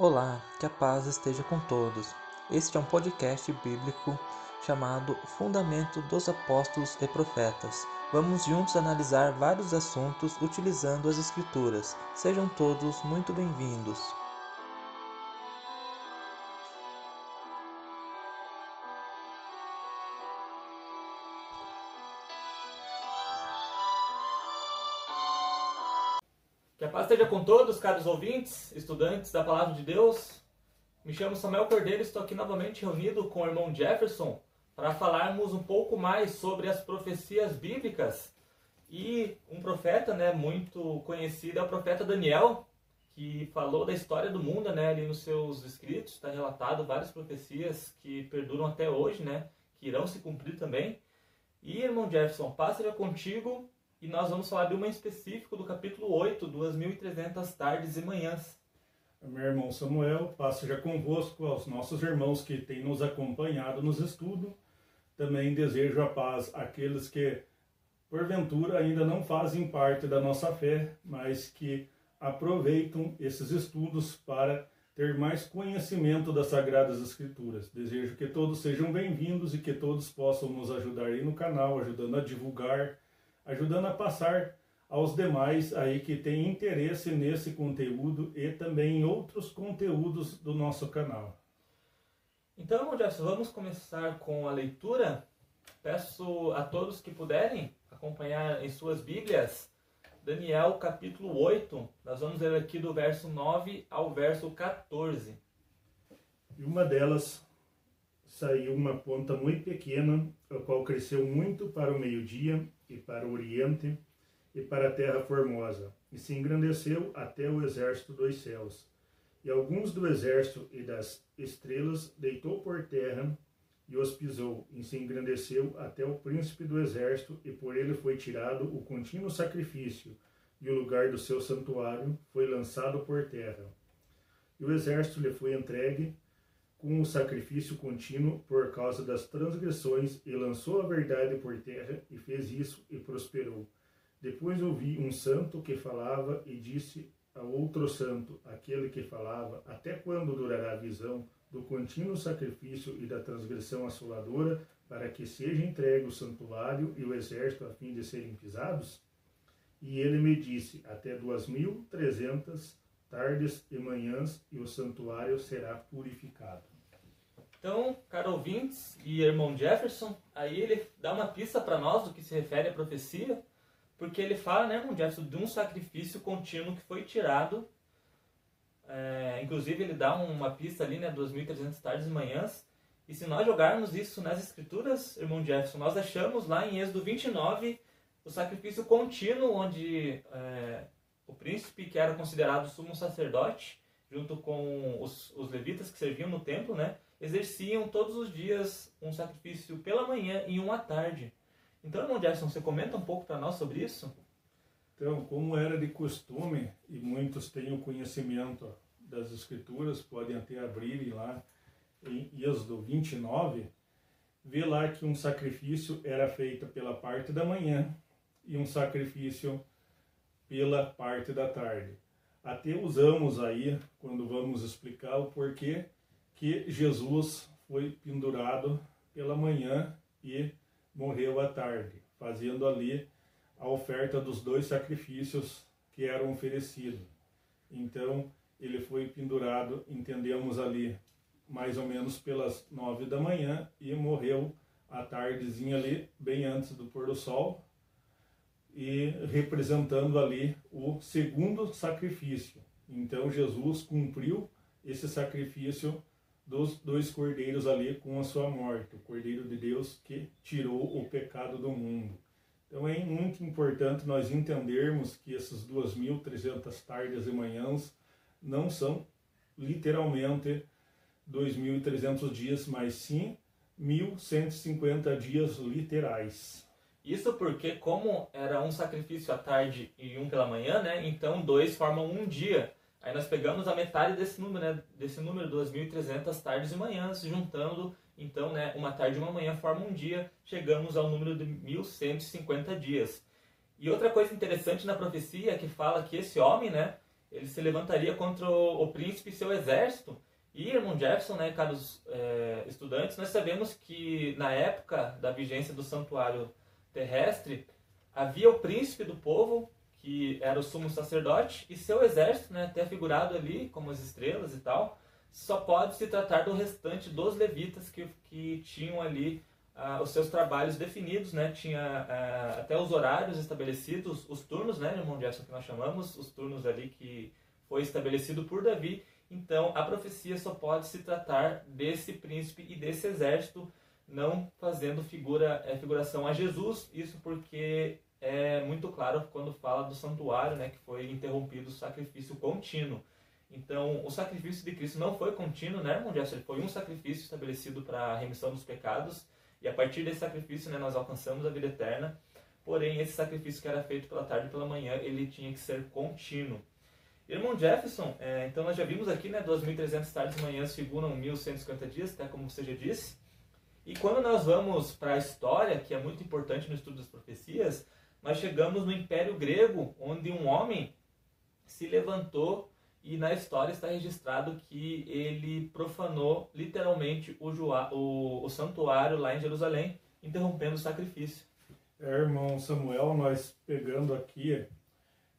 Olá, que a paz esteja com todos. Este é um podcast bíblico chamado Fundamento dos Apóstolos e Profetas. Vamos juntos analisar vários assuntos utilizando as Escrituras. Sejam todos muito bem-vindos. Que a paz esteja com todos, caros ouvintes, estudantes da Palavra de Deus. Me chamo Samuel Cordeiro e estou aqui novamente reunido com o irmão Jefferson para falarmos um pouco mais sobre as profecias bíblicas. E um profeta né, muito conhecido é o profeta Daniel, que falou da história do mundo né, ali nos seus escritos. Está relatado várias profecias que perduram até hoje, né, que irão se cumprir também. E, irmão Jefferson, passa já contigo e nós vamos falar de uma em específico do capítulo 8, 2.300 tardes e manhãs. Meu irmão Samuel, passo já convosco aos nossos irmãos que têm nos acompanhado nos estudos. Também desejo a paz àqueles que, porventura, ainda não fazem parte da nossa fé, mas que aproveitam esses estudos para ter mais conhecimento das Sagradas Escrituras. Desejo que todos sejam bem-vindos e que todos possam nos ajudar aí no canal, ajudando a divulgar ajudando a passar aos demais aí que têm interesse nesse conteúdo e também em outros conteúdos do nosso canal. Então, Jefferson, vamos começar com a leitura. Peço a todos que puderem acompanhar em suas Bíblias Daniel capítulo 8. Nós vamos ler aqui do verso 9 ao verso 14. E uma delas saiu uma ponta muito pequena, a qual cresceu muito para o meio-dia e para o oriente e para a terra formosa, e se engrandeceu até o exército dos céus. E alguns do exército e das estrelas deitou por terra e os pisou, e se engrandeceu até o príncipe do exército, e por ele foi tirado o contínuo sacrifício, e o lugar do seu santuário foi lançado por terra. E o exército lhe foi entregue com o sacrifício contínuo por causa das transgressões, e lançou a verdade por terra, e fez isso, e prosperou. Depois ouvi um santo que falava, e disse a outro santo, aquele que falava, até quando durará a visão do contínuo sacrifício e da transgressão assoladora, para que seja entregue o santuário e o exército a fim de serem pisados? E ele me disse, até duas mil trezentas tardes e manhãs, e o santuário será purificado. Então, caro ouvintes e irmão Jefferson, aí ele dá uma pista para nós do que se refere à profecia, porque ele fala, né, irmão Jefferson, de um sacrifício contínuo que foi tirado. É, inclusive, ele dá uma pista ali, né, 2.300 tardes e manhãs. E se nós jogarmos isso nas escrituras, irmão Jefferson, nós achamos lá em Êxodo 29 o sacrifício contínuo, onde é, o príncipe, que era considerado sumo sacerdote, junto com os, os levitas que serviam no templo, né, exerciam todos os dias um sacrifício pela manhã e um à tarde. Então, irmão você comenta um pouco para nós sobre isso? Então, como era de costume, e muitos têm o conhecimento das Escrituras, podem até abrir lá em Êxodo 29, vê lá que um sacrifício era feito pela parte da manhã e um sacrifício pela parte da tarde. Até usamos aí, quando vamos explicar o porquê que Jesus foi pendurado pela manhã e morreu à tarde, fazendo ali a oferta dos dois sacrifícios que eram oferecidos. Então, ele foi pendurado, entendemos ali, mais ou menos pelas nove da manhã e morreu à tardezinha ali, bem antes do pôr do sol, e representando ali o segundo sacrifício. Então, Jesus cumpriu esse sacrifício dos dois cordeiros ali com a sua morte, o Cordeiro de Deus que tirou o pecado do mundo. Então é muito importante nós entendermos que essas 2.300 tardes e manhãs não são literalmente 2.300 dias, mas sim 1.150 dias literais. Isso porque, como era um sacrifício à tarde e um pela manhã, né? Então dois formam um dia. Aí nós pegamos a metade desse número, né, desse número, 2.300 tardes e manhãs, juntando, então, né, uma tarde e uma manhã forma um dia, chegamos ao número de 1.150 dias. E outra coisa interessante na profecia é que fala que esse homem, né, ele se levantaria contra o, o príncipe e seu exército. E, irmão Jefferson, né, caros é, estudantes, nós sabemos que na época da vigência do santuário terrestre, havia o príncipe do povo, que era o sumo sacerdote, e seu exército, né, até figurado ali como as estrelas e tal, só pode se tratar do restante dos levitas que, que tinham ali ah, os seus trabalhos definidos, né? Tinha ah, até os horários estabelecidos, os turnos, né, irmão Jefferson, que nós chamamos, os turnos ali que foi estabelecido por Davi. Então, a profecia só pode se tratar desse príncipe e desse exército, não fazendo figura, é, figuração a Jesus. Isso porque é muito claro quando fala do santuário, né, que foi interrompido o sacrifício contínuo. Então, o sacrifício de Cristo não foi contínuo, né, irmão Jefferson? Ele foi um sacrifício estabelecido para a remissão dos pecados e a partir desse sacrifício, né, nós alcançamos a vida eterna. Porém, esse sacrifício que era feito pela tarde e pela manhã, ele tinha que ser contínuo. Irmão Jefferson, é, então nós já vimos aqui, né, 2.300 tardes e manhãs figuram 1.150 dias, até como você já disse. E quando nós vamos para a história, que é muito importante no estudo das profecias, nós chegamos no Império Grego, onde um homem se levantou e na história está registrado que ele profanou literalmente o, o, o santuário lá em Jerusalém, interrompendo o sacrifício. É, irmão Samuel, nós pegando aqui,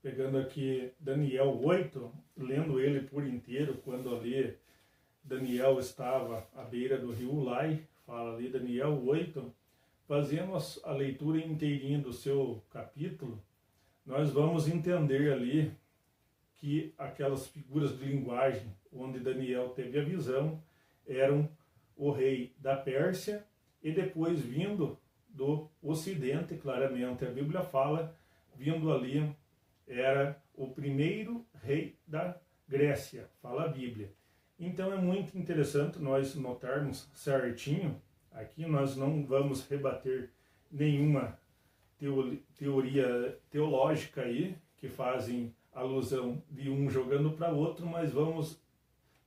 pegando aqui Daniel 8, lendo ele por inteiro, quando ali Daniel estava à beira do rio Lai, fala ali Daniel 8, fazendo a leitura inteirinha do seu capítulo, nós vamos entender ali que aquelas figuras de linguagem onde Daniel teve a visão eram o rei da Pérsia e depois vindo do Ocidente, claramente a Bíblia fala, vindo ali era o primeiro rei da Grécia, fala a Bíblia. Então é muito interessante nós notarmos certinho, aqui nós não vamos rebater nenhuma teoria teológica aí que fazem alusão de um jogando para outro, mas vamos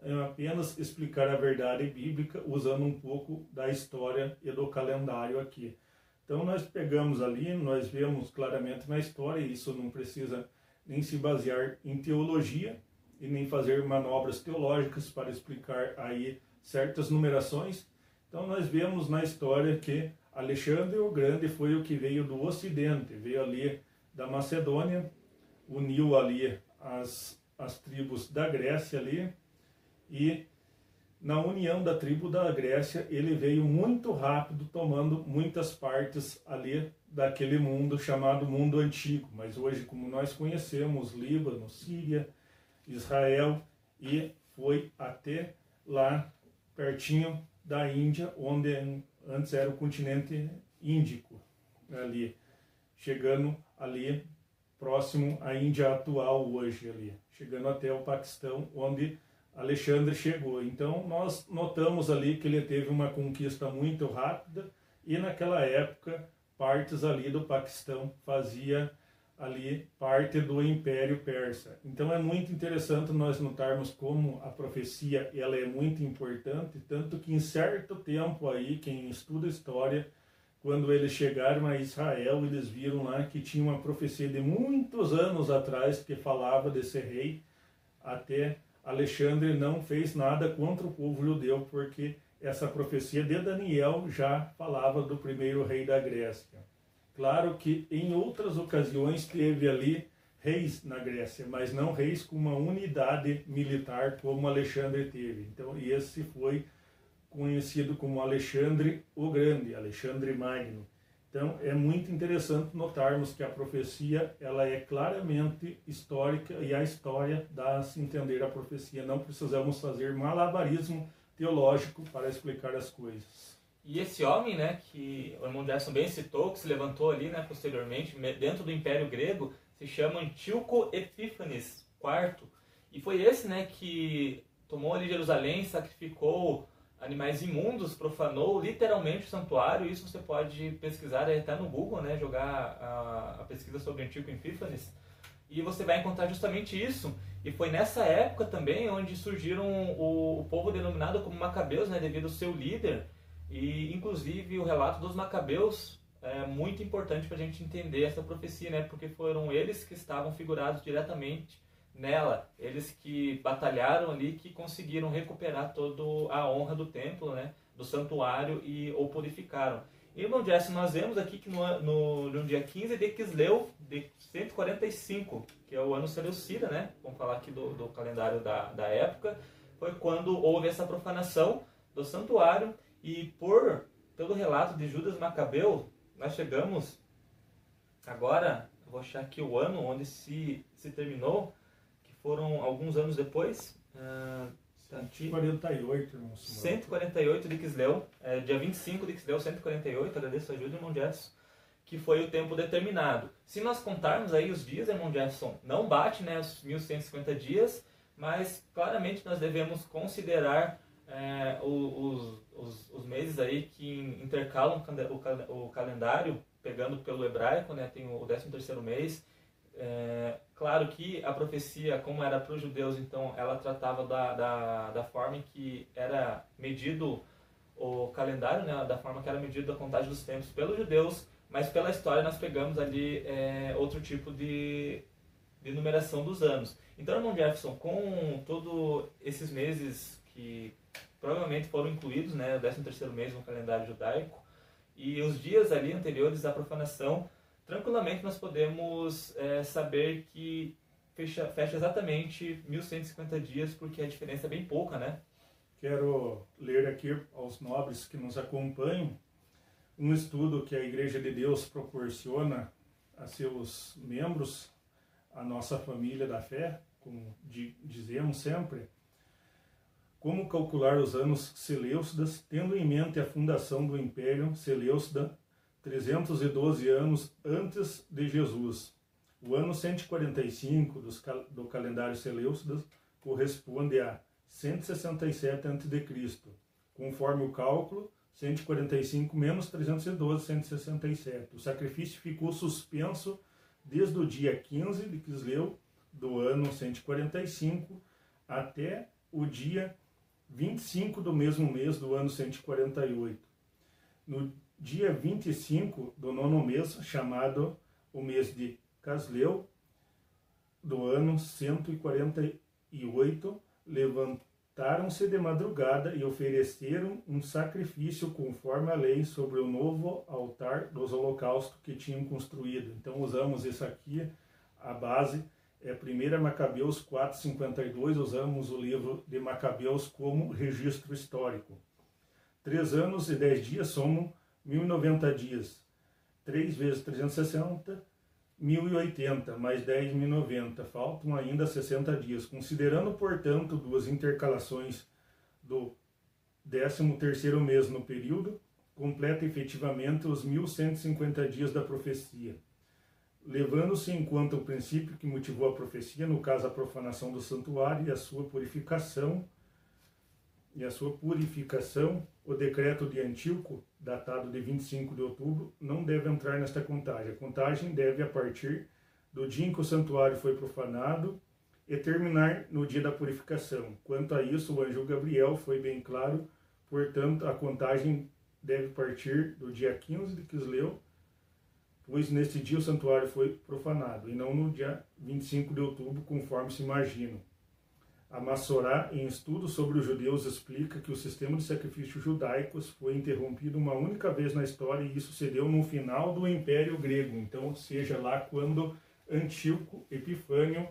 é, apenas explicar a verdade bíblica usando um pouco da história e do calendário aqui. Então nós pegamos ali, nós vemos claramente na história, isso não precisa nem se basear em teologia e nem fazer manobras teológicas para explicar aí certas numerações. Então nós vemos na história que Alexandre o Grande foi o que veio do Ocidente, veio ali da Macedônia, uniu ali as, as tribos da Grécia ali e na união da tribo da Grécia ele veio muito rápido tomando muitas partes ali daquele mundo chamado mundo antigo, mas hoje como nós conhecemos Líbano, Síria, Israel e foi até lá pertinho da Índia, onde antes era o continente índico ali, chegando ali próximo à Índia atual hoje ali, chegando até o Paquistão, onde Alexandre chegou. Então nós notamos ali que ele teve uma conquista muito rápida e naquela época partes ali do Paquistão fazia ali parte do Império Persa. Então é muito interessante nós notarmos como a profecia ela é muito importante, tanto que em certo tempo aí quem estuda história quando eles chegaram a Israel, eles viram lá que tinha uma profecia de muitos anos atrás que falava desse rei. Até Alexandre não fez nada contra o povo judeu, porque essa profecia de Daniel já falava do primeiro rei da Grécia. Claro que em outras ocasiões teve ali reis na Grécia, mas não reis com uma unidade militar como Alexandre teve. Então, esse foi conhecido como Alexandre o Grande, Alexandre Magno. Então é muito interessante notarmos que a profecia ela é claramente histórica e a história dá-se entender a profecia. Não precisamos fazer malabarismo teológico para explicar as coisas. E esse homem, né, que o irmão Gerson bem citou, que se levantou ali, né, posteriormente, dentro do Império Grego, se chama Antíoco Epífanes IV. E foi esse, né, que tomou ali Jerusalém, sacrificou animais imundos, profanou literalmente o santuário. Isso você pode pesquisar até no Google, né? jogar a, a pesquisa sobre Antigo Epífanes, e você vai encontrar justamente isso. E foi nessa época também onde surgiram o, o povo denominado como Macabeus, né? devido ao seu líder. E inclusive o relato dos Macabeus é muito importante para a gente entender essa profecia, né? porque foram eles que estavam figurados diretamente nela, eles que batalharam ali, que conseguiram recuperar toda a honra do templo, né, do santuário e o purificaram. Irmão Jesse, nós vemos aqui que no, no, no dia 15 de Quisleu, de 145, que é o ano Seleucida, né? Vamos falar aqui do, do calendário da, da época, foi quando houve essa profanação do santuário e por todo o relato de Judas Macabeu, nós chegamos agora, vou achar aqui o ano onde se, se terminou, que foram alguns anos depois, uh, 148, irmão 148 de Quisleu, é, dia 25 de Quisleu, 148, agradeço a ajuda, irmão Jefferson, que foi o tempo determinado. Se nós contarmos aí os dias, irmão Jefferson, não bate né, os 1150 dias, mas claramente nós devemos considerar é, os, os, os, meses aí que intercalam o, o calendário, pegando pelo hebraico, né, tem o 13 terceiro mês, é, claro que a profecia, como era para os judeus, então ela tratava da, da, da forma em que era medido o calendário, né, da forma que era medido a contagem dos tempos pelos judeus, mas pela história nós pegamos ali é, outro tipo de, de numeração dos anos. Então, irmão Jefferson, com todos esses meses que provavelmente foram incluídos, né, o 13 terceiro mês no calendário judaico, e os dias ali anteriores à profanação, tranquilamente nós podemos é, saber que fecha, fecha exatamente 1150 dias, porque a diferença é bem pouca, né? Quero ler aqui aos nobres que nos acompanham um estudo que a Igreja de Deus proporciona a seus membros, a nossa família da fé, como dizemos sempre, como calcular os anos Seleucidas, tendo em mente a fundação do Império Seleucida 312 anos antes de Jesus. O ano 145 dos, do calendário Seleucidas corresponde a 167 a.C. Conforme o cálculo, 145 menos 312, 167. O sacrifício ficou suspenso desde o dia 15 de Quisleu do ano 145 até o dia 25 do mesmo mês do ano 148. No dia 25 do nono mês, chamado o mês de Casleu, do ano 148, levantaram-se de madrugada e ofereceram um sacrifício conforme a lei sobre o novo altar dos holocaustos que tinham construído. Então usamos isso aqui, a base é 1 Macabeus 4,52, usamos o livro de Macabeus como registro histórico. Três anos e dez dias somam 1090 dias. 3 vezes 360, 1080, mais 10, 1090. Faltam ainda 60 dias. Considerando, portanto, duas intercalações do 13º mês no período, completa efetivamente os 1150 dias da profecia. Levando-se em conta o princípio que motivou a profecia, no caso a profanação do santuário e a sua purificação, e a sua purificação, o decreto de Antíoco, datado de 25 de outubro, não deve entrar nesta contagem. A contagem deve, a partir do dia em que o santuário foi profanado, e terminar no dia da purificação. Quanto a isso, o anjo Gabriel foi bem claro, portanto, a contagem deve partir do dia 15 de Quisleu, pois neste dia o santuário foi profanado, e não no dia 25 de outubro, conforme se imagina. A Massorá, em estudo sobre os judeus, explica que o sistema de sacrifícios judaicos foi interrompido uma única vez na história e isso se deu no final do Império Grego. Então, seja lá quando Antíoco Epifânio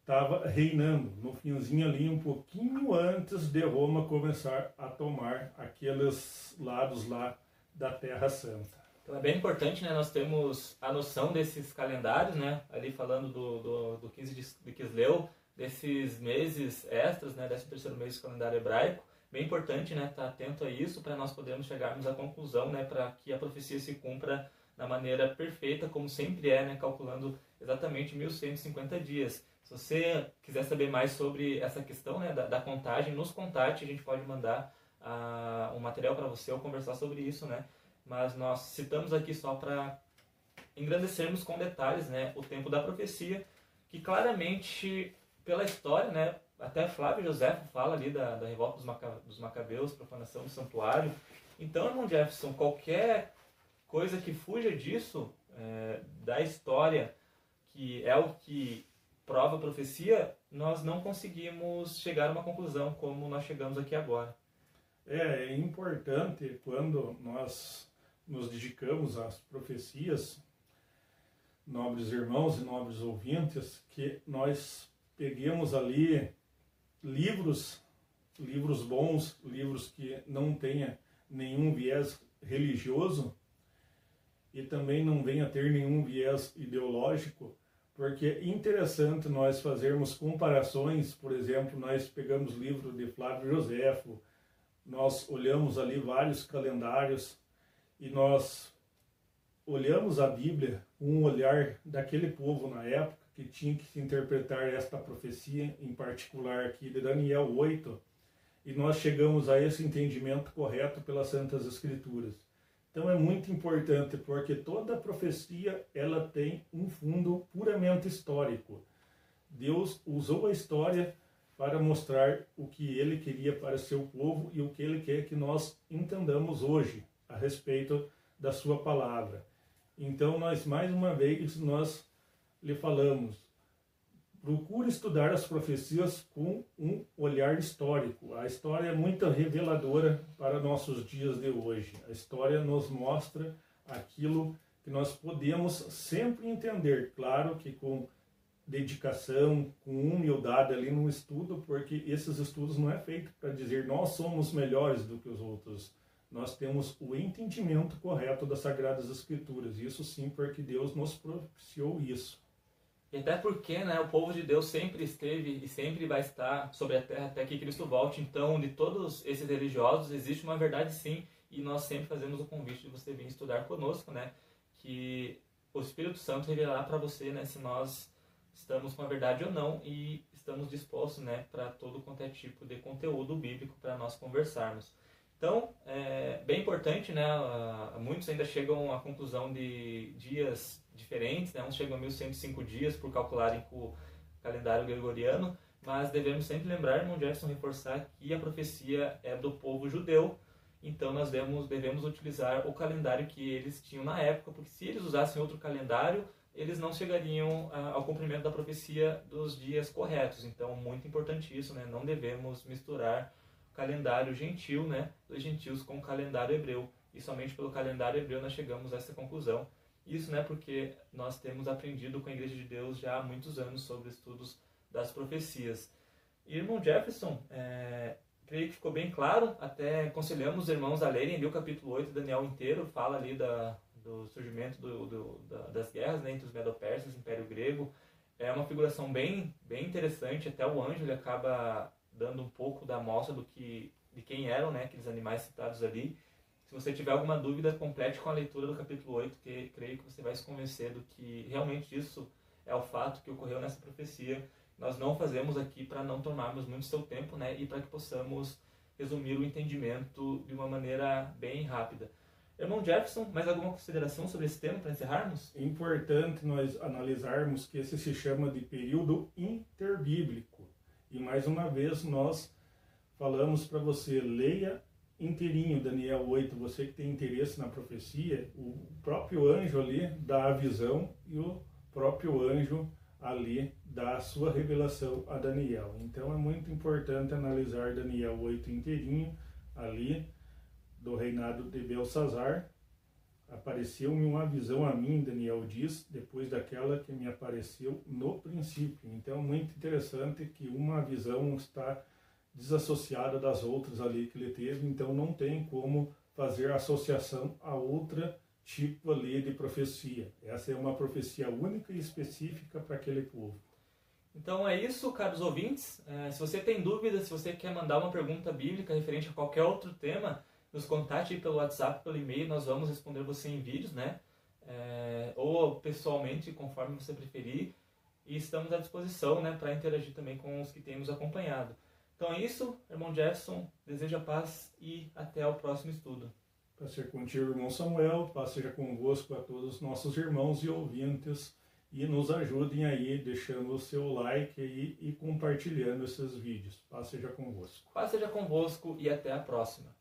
estava reinando, no finzinho ali, um pouquinho antes de Roma começar a tomar aqueles lados lá da Terra Santa. Então é bem importante, né? Nós temos a noção desses calendários, né? Ali falando do, do, do 15 de Quisleu, desses meses extras, né, desse terceiro mês do calendário hebraico. Bem importante, né, estar tá atento a isso para nós podermos chegarmos à conclusão, né, para que a profecia se cumpra da maneira perfeita, como sempre é, né, calculando exatamente 1150 dias. Se você quiser saber mais sobre essa questão né, da, da contagem, nos contate, a gente pode mandar uh, um material para você ou conversar sobre isso, né? Mas nós citamos aqui só para engrandecermos com detalhes né, o tempo da profecia, que claramente pela história, né? Até Flávio José fala ali da, da revolta dos, Maca, dos Macabeus, profanação do santuário. Então, irmão Jefferson, qualquer coisa que fuja disso, é, da história, que é o que prova a profecia, nós não conseguimos chegar a uma conclusão como nós chegamos aqui agora. É, é importante quando nós nos dedicamos às profecias, nobres irmãos e nobres ouvintes, que nós peguemos ali livros, livros bons, livros que não tenha nenhum viés religioso e também não venha ter nenhum viés ideológico, porque é interessante nós fazermos comparações, por exemplo, nós pegamos livro de Flávio Joséfo, nós olhamos ali vários calendários e nós olhamos a Bíblia um olhar daquele povo na época que tinha que se interpretar esta profecia, em particular aqui de Daniel 8, e nós chegamos a esse entendimento correto pelas Santas Escrituras. Então é muito importante porque toda profecia ela tem um fundo puramente histórico. Deus usou a história para mostrar o que ele queria para seu povo e o que ele quer que nós entendamos hoje a respeito da sua palavra. Então nós mais uma vez nós lhe falamos, procure estudar as profecias com um olhar histórico. A história é muito reveladora para nossos dias de hoje. A história nos mostra aquilo que nós podemos sempre entender, claro que com dedicação, com humildade ali no estudo, porque esses estudos não é feito para dizer nós somos melhores do que os outros. Nós temos o entendimento correto das Sagradas Escrituras. Isso sim, porque Deus nos propiciou isso. E até porque né, o povo de Deus sempre esteve e sempre vai estar sobre a terra até que Cristo volte. Então, de todos esses religiosos, existe uma verdade sim, e nós sempre fazemos o convite de você vir estudar conosco, né? Que o Espírito Santo revelará para você né, se nós estamos com a verdade ou não e estamos dispostos né, para todo quanto é tipo de conteúdo bíblico para nós conversarmos. Então, é bem importante, né? Muitos ainda chegam à conclusão de dias diferentes, né? Uns chegam a 1105 dias por calcularem com o calendário gregoriano, mas devemos sempre lembrar, irmão Jefferson, reforçar que a profecia é do povo judeu, então nós devemos, devemos utilizar o calendário que eles tinham na época, porque se eles usassem outro calendário, eles não chegariam ao cumprimento da profecia dos dias corretos. Então, muito importante isso, né? Não devemos misturar calendário gentil, né, dos gentios com o calendário hebreu. E somente pelo calendário hebreu nós chegamos a essa conclusão. Isso, né, porque nós temos aprendido com a Igreja de Deus já há muitos anos sobre estudos das profecias. Irmão Jefferson, é, creio que ficou bem claro, até aconselhamos os irmãos a lerem ali o capítulo 8 de Daniel inteiro, fala ali da, do surgimento do, do, da, das guerras né, entre os Medo-Persas Império Grego. É uma figuração bem, bem interessante, até o anjo ele acaba dando um pouco da amostra do que, de quem eram né, aqueles animais citados ali. Se você tiver alguma dúvida, complete com a leitura do capítulo 8, que creio que você vai se convencer do que realmente isso é o fato que ocorreu nessa profecia. Nós não fazemos aqui para não tomarmos muito seu tempo né, e para que possamos resumir o entendimento de uma maneira bem rápida. Irmão Jefferson, mais alguma consideração sobre esse tema para encerrarmos? É importante nós analisarmos que esse se chama de período interbíblico. E mais uma vez nós falamos para você, leia inteirinho Daniel 8, você que tem interesse na profecia, o próprio anjo ali dá a visão e o próprio anjo ali dá a sua revelação a Daniel. Então é muito importante analisar Daniel 8 inteirinho ali do reinado de Belsazar, apareceu-me uma visão a mim, Daniel diz, depois daquela que me apareceu no princípio. Então, muito interessante que uma visão está desassociada das outras ali que ele teve, então não tem como fazer associação a outra tipo ali de profecia. Essa é uma profecia única e específica para aquele povo. Então é isso, caros ouvintes. É, se você tem dúvidas, se você quer mandar uma pergunta bíblica referente a qualquer outro tema, nos contate pelo WhatsApp, pelo e-mail, nós vamos responder você em vídeos, né? É, ou pessoalmente, conforme você preferir. E estamos à disposição, né, para interagir também com os que têm nos acompanhado. Então é isso, irmão Jefferson, deseja paz e até o próximo estudo. Paz ser contigo, irmão Samuel, paz seja convosco a todos os nossos irmãos e ouvintes e nos ajudem aí deixando o seu like aí e compartilhando esses vídeos. Paz seja convosco. Paz seja convosco e até a próxima.